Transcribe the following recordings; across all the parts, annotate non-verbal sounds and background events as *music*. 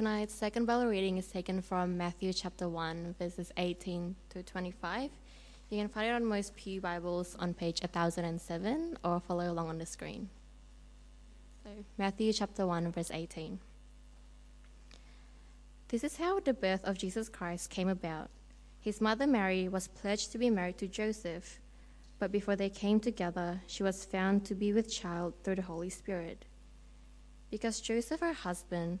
Tonight's second Bible reading is taken from Matthew chapter 1, verses 18 to 25. You can find it on most Pew Bibles on page 1007 or follow along on the screen. So, Matthew chapter 1, verse 18. This is how the birth of Jesus Christ came about. His mother Mary was pledged to be married to Joseph, but before they came together, she was found to be with child through the Holy Spirit. Because Joseph, her husband,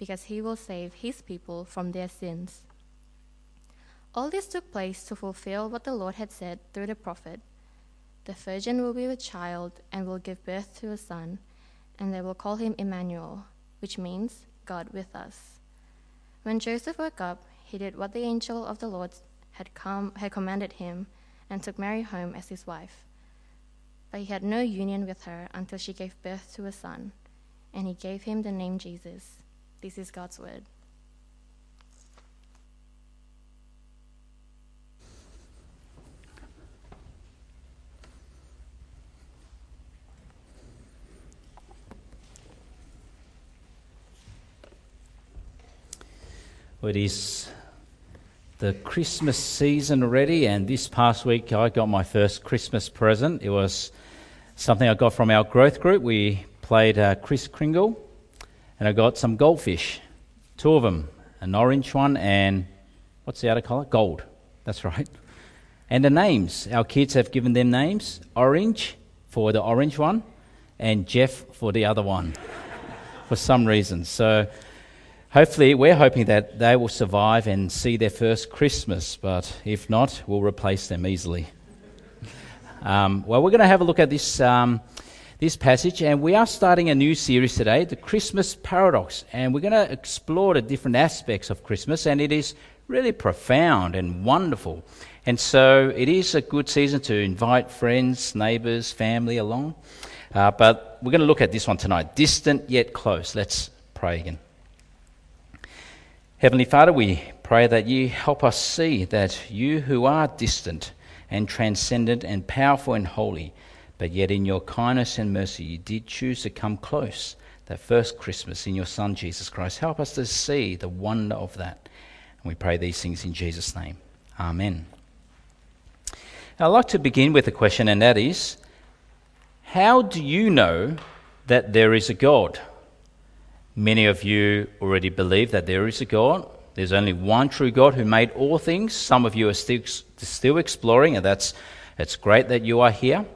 because he will save his people from their sins. All this took place to fulfill what the Lord had said through the prophet The virgin will be with child and will give birth to a son, and they will call him Emmanuel, which means God with us. When Joseph woke up, he did what the angel of the Lord had, come, had commanded him and took Mary home as his wife. But he had no union with her until she gave birth to a son, and he gave him the name Jesus. This is God's word. It is the Christmas season already, and this past week I got my first Christmas present. It was something I got from our growth group. We played uh, Kris Kringle, and I got some goldfish, two of them, an orange one and what's the other colour? Gold. That's right. And the names. Our kids have given them names Orange for the orange one, and Jeff for the other one, *laughs* for some reason. So hopefully, we're hoping that they will survive and see their first Christmas, but if not, we'll replace them easily. *laughs* Um, well, we're going to have a look at this, um, this passage, and we are starting a new series today, the Christmas Paradox, and we're going to explore the different aspects of Christmas, and it is really profound and wonderful. And so it is a good season to invite friends, neighbours, family along. Uh, but we're going to look at this one tonight distant yet close. Let's pray again. Heavenly Father, we pray that you help us see that you who are distant and transcendent and powerful and holy, but yet in your kindness and mercy you did choose to come close that first Christmas in your Son Jesus Christ. Help us to see the wonder of that. And we pray these things in Jesus' name. Amen. I'd like to begin with a question, and that is How do you know that there is a God? Many of you already believe that there is a God. There's only one true God who made all things. Some of you are still, still exploring, and that's, it's great that you are here.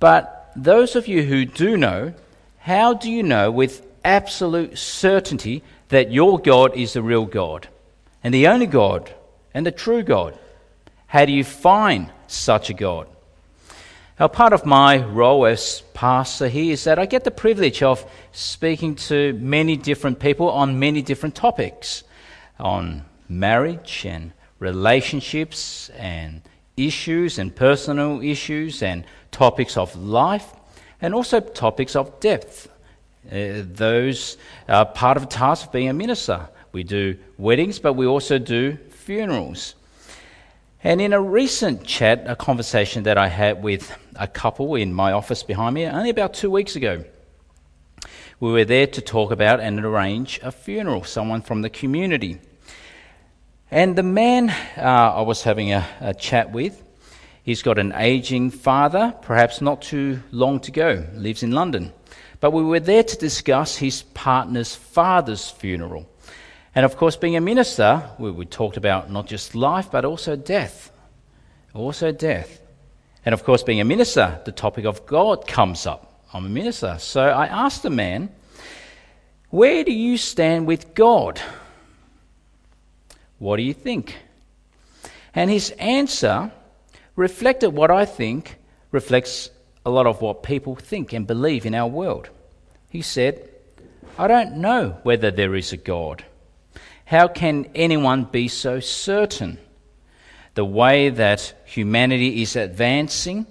But those of you who do know, how do you know with absolute certainty that your God is the real God and the only God and the true God? How do you find such a God? Now, part of my role as pastor here is that I get the privilege of speaking to many different people on many different topics on marriage and relationships and issues and personal issues and topics of life and also topics of depth. Uh, those are part of the task of being a minister. We do weddings, but we also do funerals. And in a recent chat, a conversation that I had with a couple in my office behind me only about two weeks ago, we were there to talk about and arrange a funeral, someone from the community. And the man uh, I was having a, a chat with, he's got an aging father, perhaps not too long to go, lives in London. But we were there to discuss his partner's father's funeral. And of course, being a minister, we, we talked about not just life, but also death. Also death. And of course, being a minister, the topic of God comes up. I'm a minister. So I asked the man, Where do you stand with God? What do you think? And his answer reflected what I think reflects a lot of what people think and believe in our world. He said, I don't know whether there is a God. How can anyone be so certain? The way that humanity is advancing,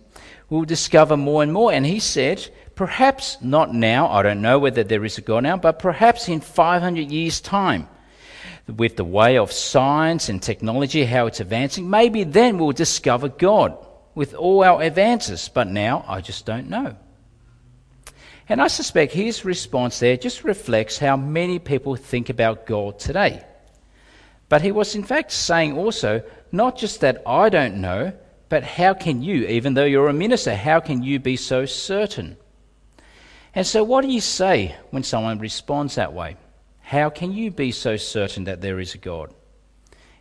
we'll discover more and more. And he said, perhaps not now, I don't know whether there is a God now, but perhaps in 500 years' time, with the way of science and technology, how it's advancing, maybe then we'll discover God with all our advances. But now, I just don't know. And I suspect his response there just reflects how many people think about God today. But he was in fact saying also, not just that I don't know, but how can you, even though you're a minister, how can you be so certain? And so, what do you say when someone responds that way? How can you be so certain that there is a God?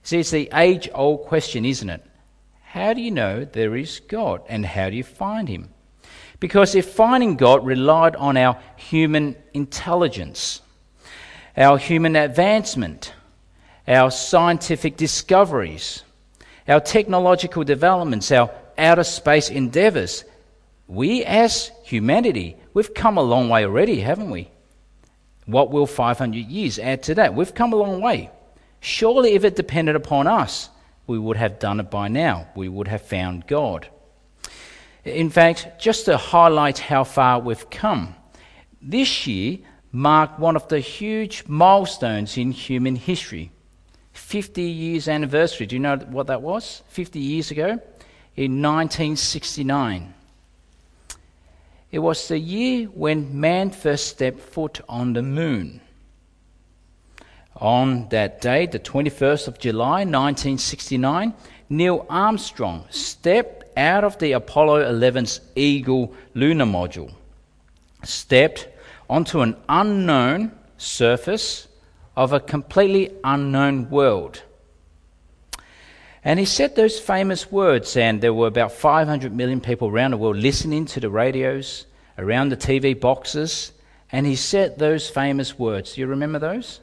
See, it's the age old question, isn't it? How do you know there is God and how do you find him? Because if finding God relied on our human intelligence, our human advancement, our scientific discoveries, our technological developments, our outer space endeavors, we as humanity, we've come a long way already, haven't we? What will 500 years add to that? We've come a long way. Surely, if it depended upon us, we would have done it by now. We would have found God. In fact, just to highlight how far we've come, this year marked one of the huge milestones in human history. 50 years anniversary. Do you know what that was? 50 years ago? In 1969. It was the year when man first stepped foot on the moon. On that day, the 21st of July 1969, Neil Armstrong stepped out of the Apollo 11's Eagle lunar module, stepped onto an unknown surface of a completely unknown world. And he said those famous words, and there were about 500 million people around the world listening to the radios, around the TV boxes, and he said those famous words. Do you remember those?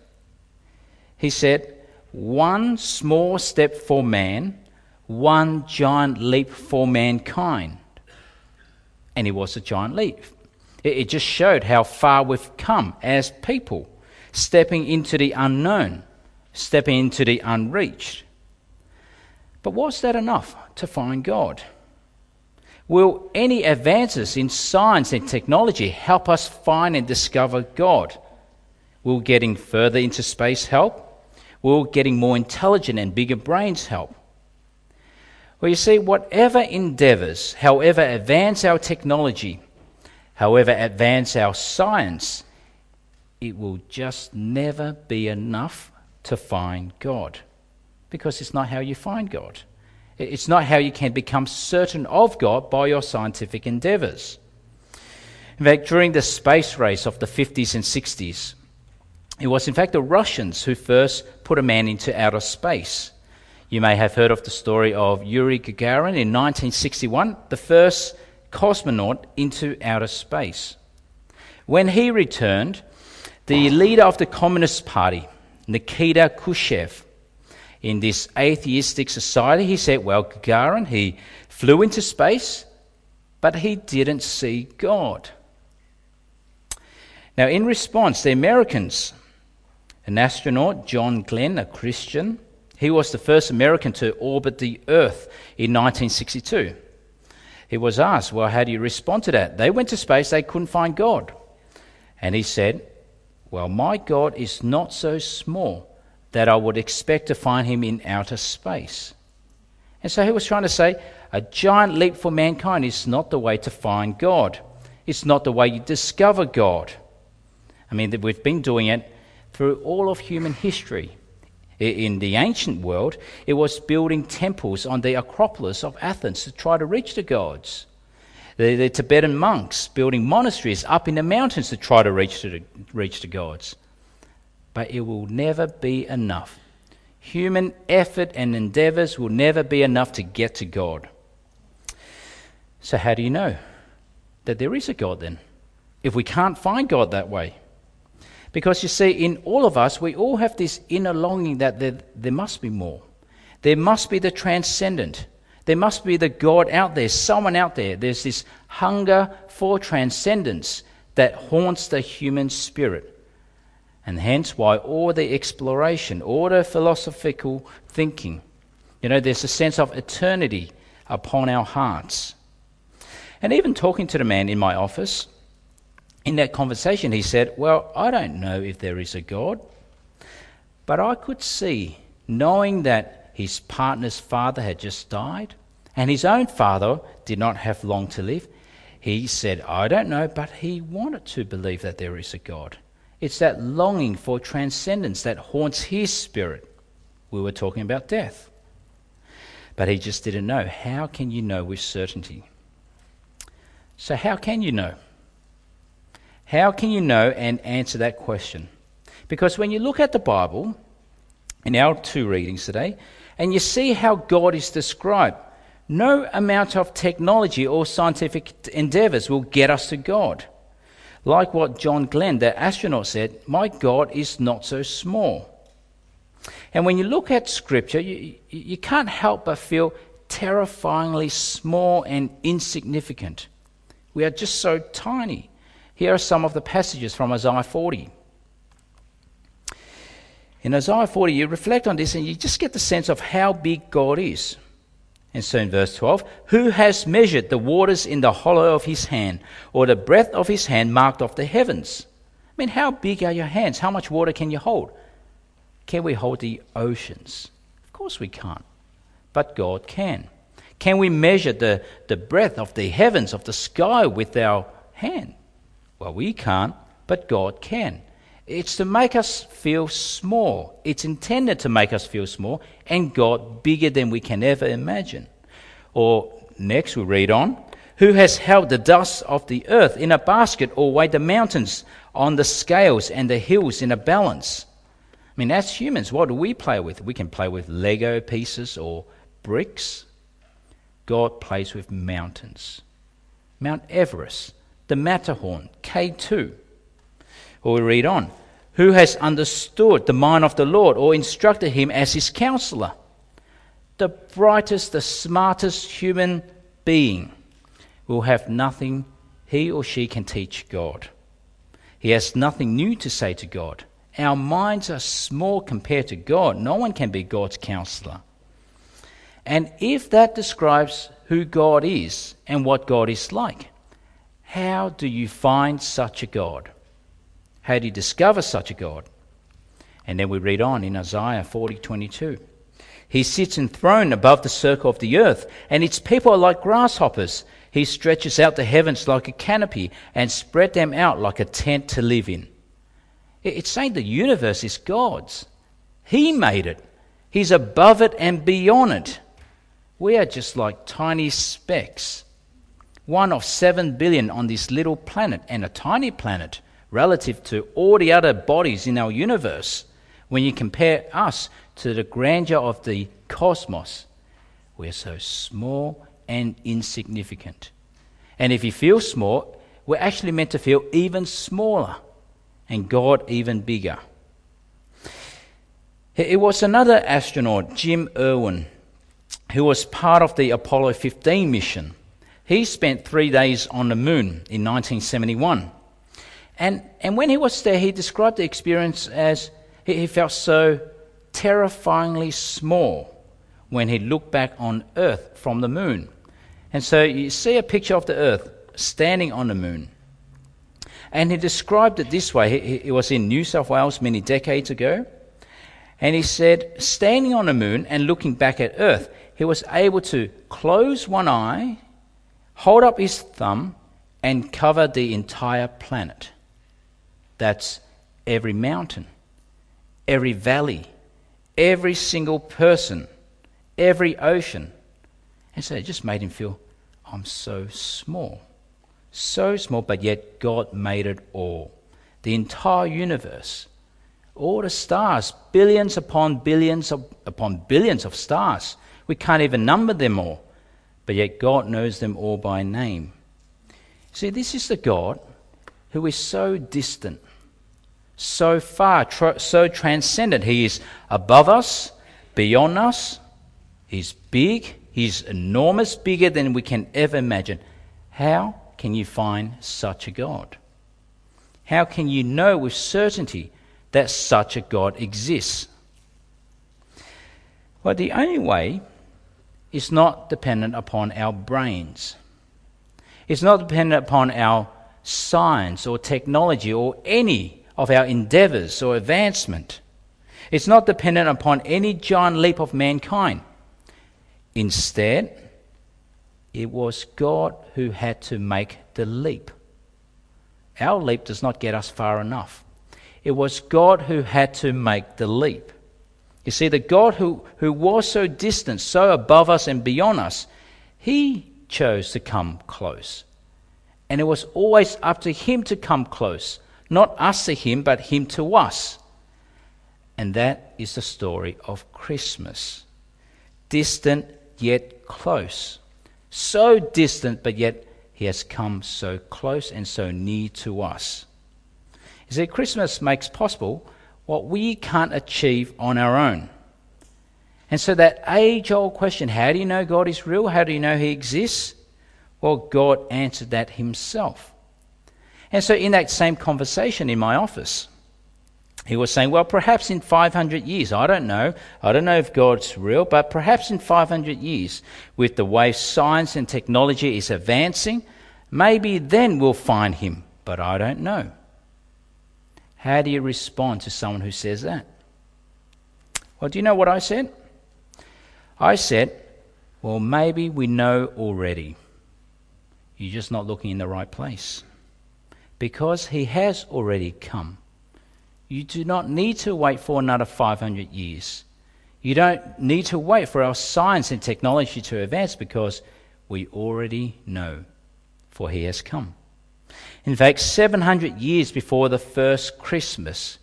He said, One small step for man, one giant leap for mankind. And it was a giant leap. It, just showed how far we've come as people stepping into the unknown, stepping into the unreached. But was that enough to find God? Will any advances in science and technology help us find and discover God? Will getting further into space help? Will getting more intelligent and bigger brains help? Well, you see, whatever endeavors, however advance our technology, however advance our science, it will just never be enough to find God. Because it's not how you find God. It's not how you can become certain of God by your scientific endeavors. In fact, during the space race of the 50s and 60s, it was in fact the Russians who first put a man into outer space. You may have heard of the story of Yuri Gagarin in 1961, the first cosmonaut into outer space. When he returned, the leader of the Communist Party, Nikita Khrushchev, in this atheistic society, he said, Well, Gagarin, he flew into space, but he didn't see God. Now, in response, the Americans, an astronaut, John Glenn, a Christian, he was the first American to orbit the Earth in 1962. He was asked, Well, how do you respond to that? They went to space, they couldn't find God. And he said, well, my God is not so small that I would expect to find him in outer space. And so he was trying to say a giant leap for mankind is not the way to find God. It's not the way you discover God. I mean, we've been doing it through all of human history. In the ancient world, it was building temples on the Acropolis of Athens to try to reach the gods the, the Tibetan monks building monasteries up in the mountains to try to reach, to the, reach the gods. But it will never be enough. Human effort and endeavors will never be enough to get to God. So, how do you know that there is a God then? If we can't find God that way? Because you see, in all of us, we all have this inner longing that there, there must be more. There must be the transcendent. There must be the God out there, someone out there. There's this hunger for transcendence that haunts the human spirit. And hence why all the exploration, all the philosophical thinking, you know, there's a sense of eternity upon our hearts. And even talking to the man in my office, in that conversation, he said, Well, I don't know if there is a God, but I could see, knowing that his partner's father had just died, and his own father did not have long to live, he said, I don't know, but he wanted to believe that there is a God. It's that longing for transcendence that haunts his spirit. We were talking about death. But he just didn't know. How can you know with certainty? So, how can you know? How can you know and answer that question? Because when you look at the Bible, in our two readings today, and you see how God is described, no amount of technology or scientific endeavors will get us to God. Like what John Glenn, the astronaut, said, My God is not so small. And when you look at Scripture, you, you can't help but feel terrifyingly small and insignificant. We are just so tiny. Here are some of the passages from Isaiah 40. In Isaiah 40, you reflect on this and you just get the sense of how big God is. And so in verse 12, who has measured the waters in the hollow of his hand, or the breadth of his hand marked off the heavens? I mean, how big are your hands? How much water can you hold? Can we hold the oceans? Of course we can't. But God can. Can we measure the, the breadth of the heavens, of the sky, with our hand? Well, we can't, but God can. It's to make us feel small. It's intended to make us feel small and God bigger than we can ever imagine. Or next we'll read on Who has held the dust of the earth in a basket or weighed the mountains on the scales and the hills in a balance? I mean, as humans, what do we play with? We can play with Lego pieces or bricks. God plays with mountains. Mount Everest, the Matterhorn, K2. Or we read on Who has understood the mind of the Lord or instructed him as his counselor? The brightest, the smartest human being will have nothing he or she can teach God. He has nothing new to say to God. Our minds are small compared to God. No one can be God's counselor. And if that describes who God is and what God is like, how do you find such a God? How do you discover such a God? And then we read on in Isaiah 40 22. He sits enthroned above the circle of the earth, and its people are like grasshoppers. He stretches out the heavens like a canopy and spread them out like a tent to live in. It's saying the universe is God's. He made it. He's above it and beyond it. We are just like tiny specks, one of seven billion on this little planet, and a tiny planet relative to all the other bodies in our universe, when you compare us to the grandeur of the cosmos, we're so small and insignificant. And if you feel small, we're actually meant to feel even smaller and God even bigger. It was another astronaut, Jim Irwin, who was part of the Apollo 15 mission. He spent three days on the moon in 1971. And, and when he was there, he described the experience as he, he felt so terrifyingly small when he looked back on Earth from the moon. And so you see a picture of the Earth standing on the moon. And he described it this way. He, he was in New South Wales many decades ago. And he said, standing on the moon and looking back at Earth, he was able to close one eye, hold up his thumb, and cover the entire planet. That's every mountain, every valley, every single person, every ocean. And so it just made him feel, I'm so small. So small, but yet God made it all. The entire universe, all the stars, billions upon billions of, upon billions of stars. We can't even number them all, but yet God knows them all by name. See, this is the God who is so distant, so far, tr- so transcendent. He is above us, beyond us. He's big, he's enormous, bigger than we can ever imagine. How can you find such a God? How can you know with certainty that such a God exists. Well, the only way is not dependent upon our brains. It's not dependent upon our science or technology or any of our endeavors or advancement. It's not dependent upon any giant leap of mankind. Instead, it was God who had to make the leap. Our leap does not get us far enough. It was God who had to make the leap. You see, the God who, who was so distant, so above us and beyond us, he chose to come close. And it was always up to him to come close, not us to him, but him to us. And that is the story of Christmas. Distant yet close. So distant, but yet he has come so close and so near to us. You see, Christmas makes possible what we can't achieve on our own. And so, that age old question how do you know God is real? How do you know He exists? Well, God answered that Himself. And so, in that same conversation in my office, he was saying, well, perhaps in 500 years, I don't know. I don't know if God's real, but perhaps in 500 years, with the way science and technology is advancing, maybe then we'll find him, but I don't know. How do you respond to someone who says that? Well, do you know what I said? I said, well, maybe we know already. You're just not looking in the right place. Because he has already come. You do not need to wait for another 500 years. You don't need to wait for our science and technology to advance because we already know, for he has come. In fact, 700 years before the first Christmas,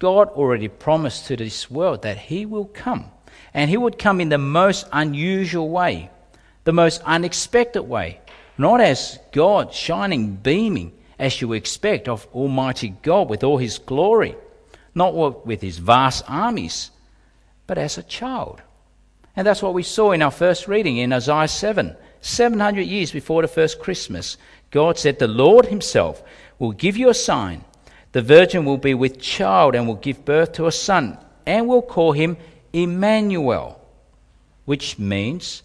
God already promised to this world that he will come. And he would come in the most unusual way, the most unexpected way, not as God shining, beaming, as you expect of Almighty God with all his glory, not with his vast armies, but as a child. And that's what we saw in our first reading in Isaiah 7. 700 years before the first Christmas, God said, The Lord Himself will give you a sign. The virgin will be with child and will give birth to a son, and will call him Emmanuel, which means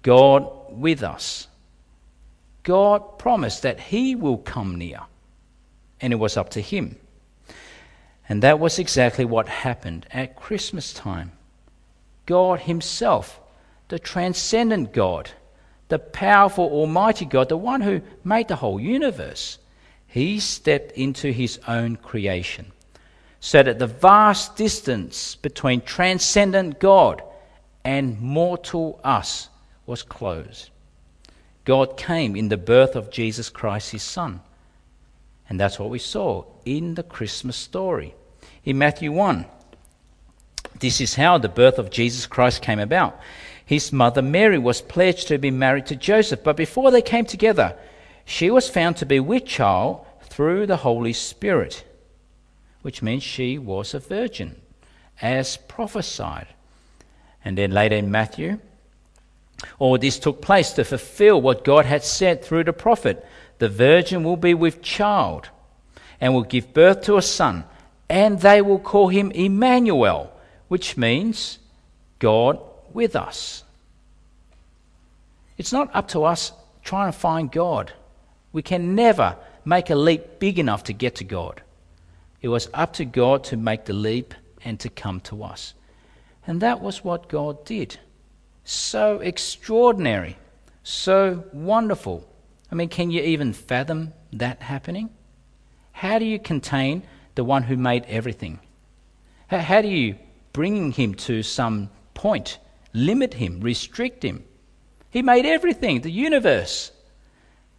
God with us. God promised that He will come near, and it was up to Him. And that was exactly what happened at Christmas time. God Himself, the transcendent God, the powerful Almighty God, the one who made the whole universe, He stepped into His own creation so that the vast distance between transcendent God and mortal us was closed. God came in the birth of Jesus Christ, his Son. And that's what we saw in the Christmas story. In Matthew 1, this is how the birth of Jesus Christ came about. His mother Mary was pledged to be married to Joseph, but before they came together, she was found to be with child through the Holy Spirit, which means she was a virgin, as prophesied. And then later in Matthew, all this took place to fulfill what God had said through the prophet the virgin will be with child and will give birth to a son, and they will call him Emmanuel, which means God with us. It's not up to us trying to find God. We can never make a leap big enough to get to God. It was up to God to make the leap and to come to us. And that was what God did so extraordinary, so wonderful. I mean, can you even fathom that happening? How do you contain the one who made everything? How do you bring him to some point, limit him, restrict him? He made everything, the universe.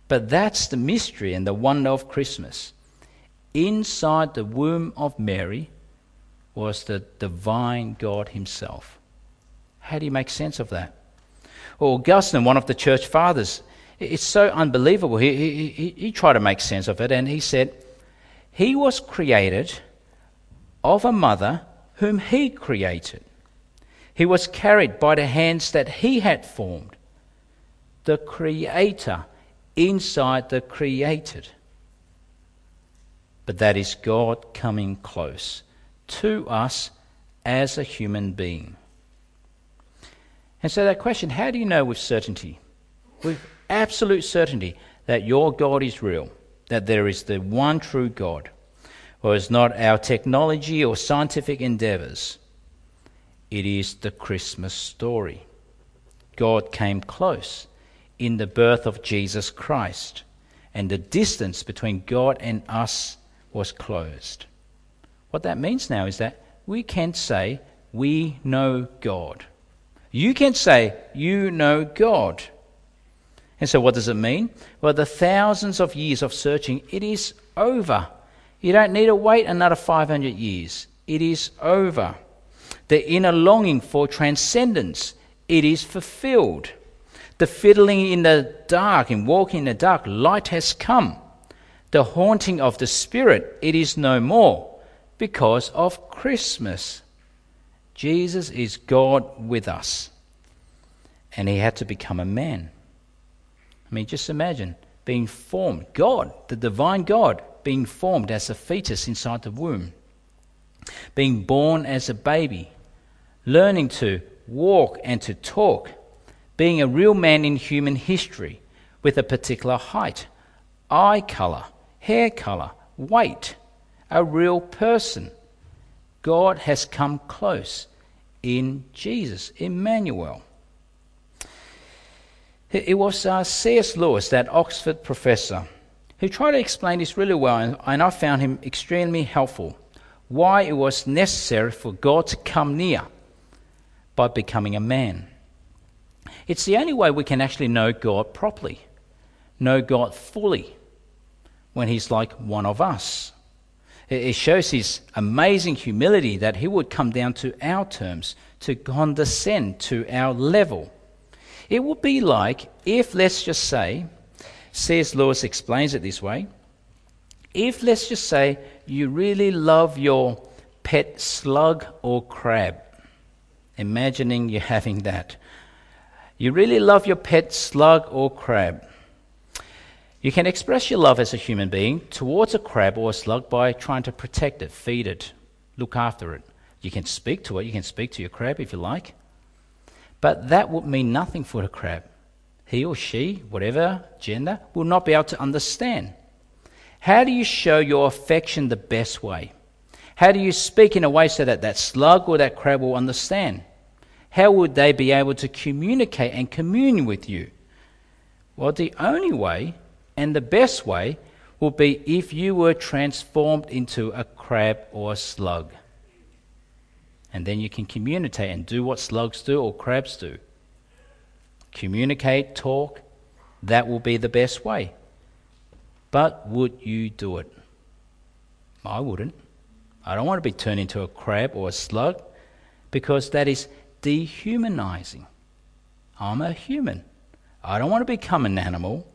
But that's the mystery and the wonder of Christmas. Inside the womb of Mary was the divine God Himself. How do you make sense of that? Well, Augustine, one of the church fathers, it's so unbelievable. He, he, he, tried to make sense of it, and he said, He was created of a mother whom He created. He was carried by the hands that He had formed. The Creator inside the created. But that is God coming close to us as a human being. And so, that question how do you know with certainty, with absolute certainty, that your God is real, that there is the one true God? Or is not our technology or scientific endeavors? It is the Christmas story. God came close in the birth of Jesus Christ, and the distance between God and us was closed. What that means now is that we can say, We know God. You can say, You know God. And so, what does it mean? Well, the thousands of years of searching, it is over. You don't need to wait another 500 years. It is over. The inner longing for transcendence, it is fulfilled. The fiddling in the dark and walking in the dark, light has come. The haunting of the Spirit, it is no more because of Christmas. Jesus is God with us. And he had to become a man. I mean, just imagine being formed, God, the divine God, being formed as a fetus inside the womb, being born as a baby, learning to walk and to talk, being a real man in human history with a particular height, eye colour, hair colour, weight, a real person. God has come close in Jesus, Emmanuel. It was uh, C.S. Lewis, that Oxford professor, who tried to explain this really well, and I found him extremely helpful. Why it was necessary for God to come near by becoming a man. It's the only way we can actually know God properly, know God fully, when He's like one of us. It shows His amazing humility that He would come down to our terms, to condescend to our level. It would be like if, let's just say, C.S. Lewis explains it this way if, let's just say, you really love your pet slug or crab, imagining you having that. You really love your pet slug or crab. You can express your love as a human being towards a crab or a slug by trying to protect it, feed it, look after it. You can speak to it, you can speak to your crab if you like. But that would mean nothing for the crab. He or she, whatever gender, will not be able to understand. How do you show your affection the best way? How do you speak in a way so that that slug or that crab will understand? How would they be able to communicate and commune with you? Well, the only way and the best way will be if you were transformed into a crab or a slug. And then you can communicate and do what slugs do or crabs do. Communicate, talk, that will be the best way. But would you do it? I wouldn't. I don't want to be turned into a crab or a slug because that is dehumanizing. I'm a human. I don't want to become an animal,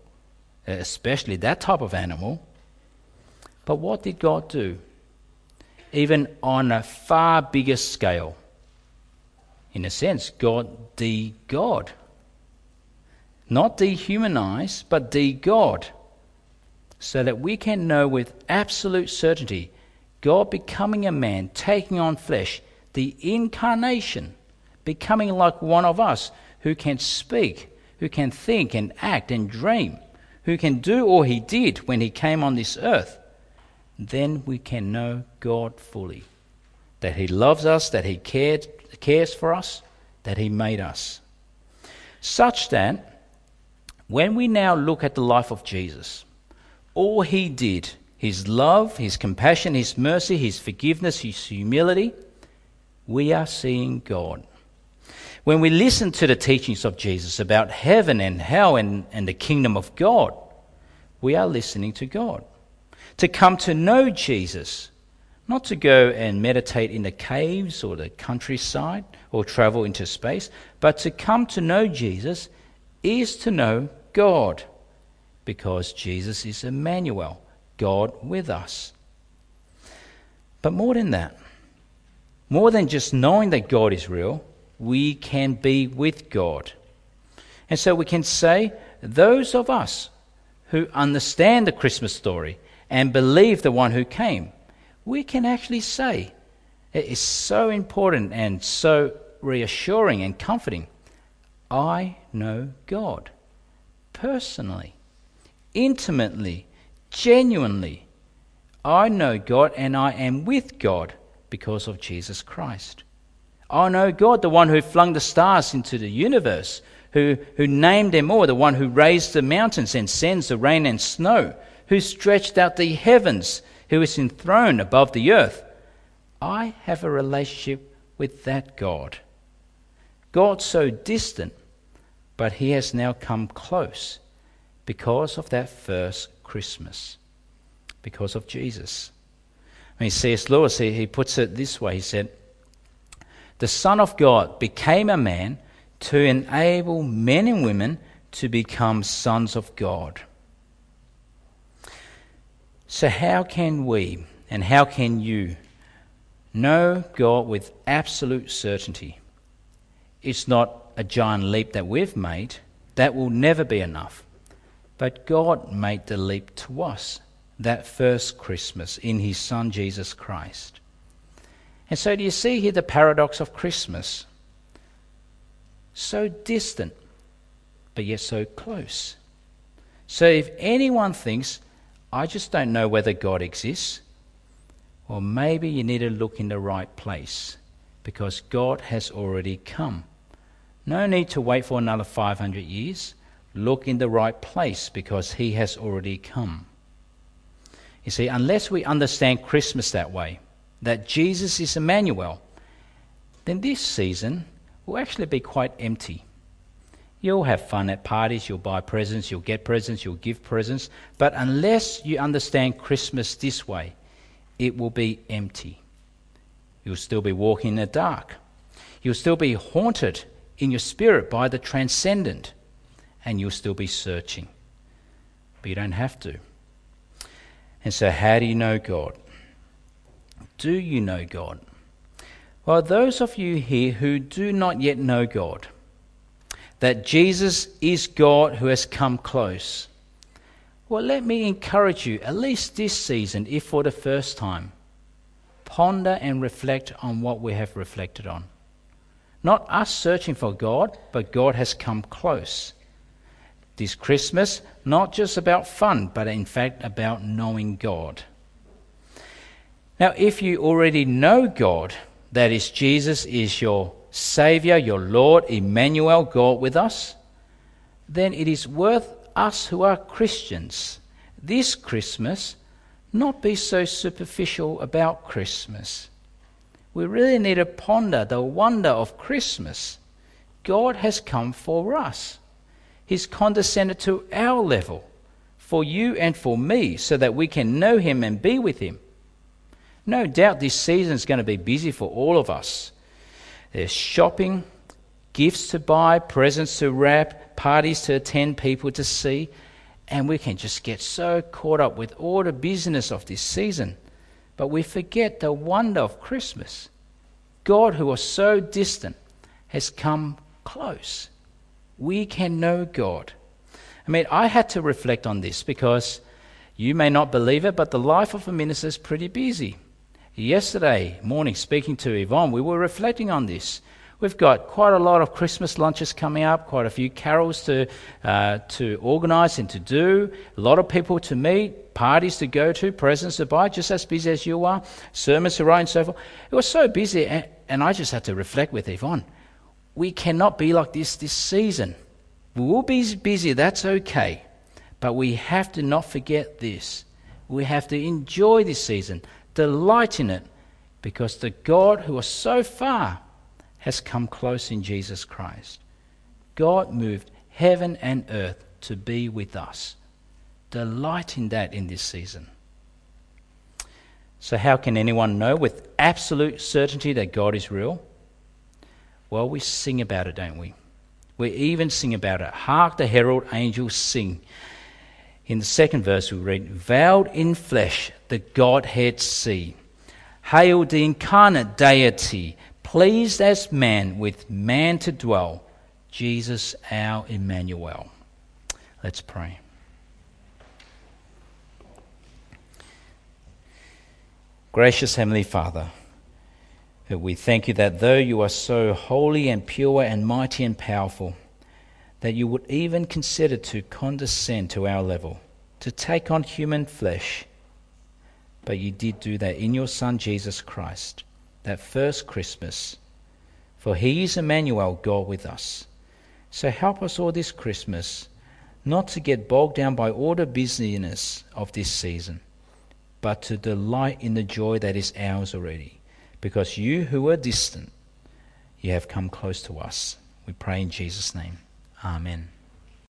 Uh, especially that type of animal. But what did God do? even on a far bigger scale. In a sense, God de God. Not dehumanize, but de God. So that we can know with absolute certainty God becoming a man, taking on flesh, the incarnation, becoming like one of us who can speak, who can think and act and dream, who can do all he did when he came on this earth then we can know God fully. That He loves us, that He cared, cares for us, that He made us. Such that when we now look at the life of Jesus, all He did, His love, His compassion, His mercy, His forgiveness, His humility, we are seeing God. When we listen to the teachings of Jesus about heaven and hell and, and the kingdom of God, we are listening to God to come to know Jesus, not to go and meditate in the caves or the countryside or travel into space, but to come to know Jesus is to know God, because Jesus is Emmanuel, God with us. But more than that, more than just knowing that God is real, we can be with God. And so we can say, those of us who understand the Christmas story and believe the one who came, we can actually say, It is so important and so reassuring and comforting. I know God personally, intimately, genuinely. I know God and I am with God because of Jesus Christ. Oh, I know God, the one who flung the stars into the universe, who, who named them all, the one who raised the mountains and sends the rain and snow, who stretched out the heavens, who is enthroned above the earth. I have a relationship with that God. God so distant, but he has now come close because of that first Christmas, because of Jesus. I mean, C.S. Lewis, he, he puts it this way he said, The Son of God became a man to enable men and women to become sons of God. So, how can we and how can you know God with absolute certainty? It's not a giant leap that we've made, that will never be enough. But God made the leap to us that first Christmas in His Son Jesus Christ. And so, do you see here the paradox of Christmas? So distant, but yet so close. So, if anyone thinks, I just don't know whether God exists, well, maybe you need to look in the right place because God has already come. No need to wait for another 500 years. Look in the right place because He has already come. You see, unless we understand Christmas that way, that Jesus is Emmanuel, then this season will actually be quite empty. You'll have fun at parties, you'll buy presents, you'll get presents, you'll give presents, but unless you understand Christmas this way, it will be empty. You'll still be walking in the dark. You'll still be haunted in your spirit by the transcendent, and you'll still be searching. But you don't have to. And so, how do you know God? Do you know God? Well, those of you here who do not yet know God, that Jesus is God who has come close, well, let me encourage you, at least this season, if for the first time, ponder and reflect on what we have reflected on. Not us searching for God, but God has come close. This Christmas, not just about fun, but in fact about knowing God. Now, if you already know God, that is, Jesus is your Saviour, your Lord, Emmanuel, God with us, then it is worth us who are Christians this Christmas not be so superficial about Christmas we really need to ponder the wonder of Christmas. God has come for us. He's condescended to our level, for you and for me, so that we can know Him and be with Him. No doubt this season is going to be busy for all of us. There's shopping, gifts to buy, presents to wrap, parties to attend, people to see, and we can just get so caught up with all the business of this season. But we forget the wonder of Christmas. God, who was so distant, has come close. We can know God. I mean, I had to reflect on this because you may not believe it, but the life of a minister is pretty busy. Yesterday morning, speaking to Yvonne, we were reflecting on this. We've got quite a lot of Christmas lunches coming up, quite a few carols to, uh, to organise and to do, a lot of people to meet, parties to go to, presents to buy, just as busy as you are, sermons to write, and so forth. It was so busy, and, and I just had to reflect with Yvonne. We cannot be like this this season. We will be busy, that's okay. But we have to not forget this. We have to enjoy this season, delight in it, because the God who was so far has come close in Jesus Christ. God moved heaven and earth to be with us. Delight in that in this season. So, how can anyone know with absolute certainty that God is real? Well, we sing about it, don't we? We even sing about it. Hark the herald angels sing. In the second verse, we read, Veiled in flesh, the Godhead see. Hail the incarnate deity, pleased as man with man to dwell, Jesus our Emmanuel. Let's pray. Gracious Heavenly Father, we thank you that though you are so holy and pure and mighty and powerful, that you would even consider to condescend to our level, to take on human flesh. But you did do that in your Son Jesus Christ, that first Christmas. For he is Emmanuel, God with us. So help us all this Christmas not to get bogged down by all the busyness of this season, but to delight in the joy that is ours already. Because you who were distant, you have come close to us. We pray in Jesus' name. Amen.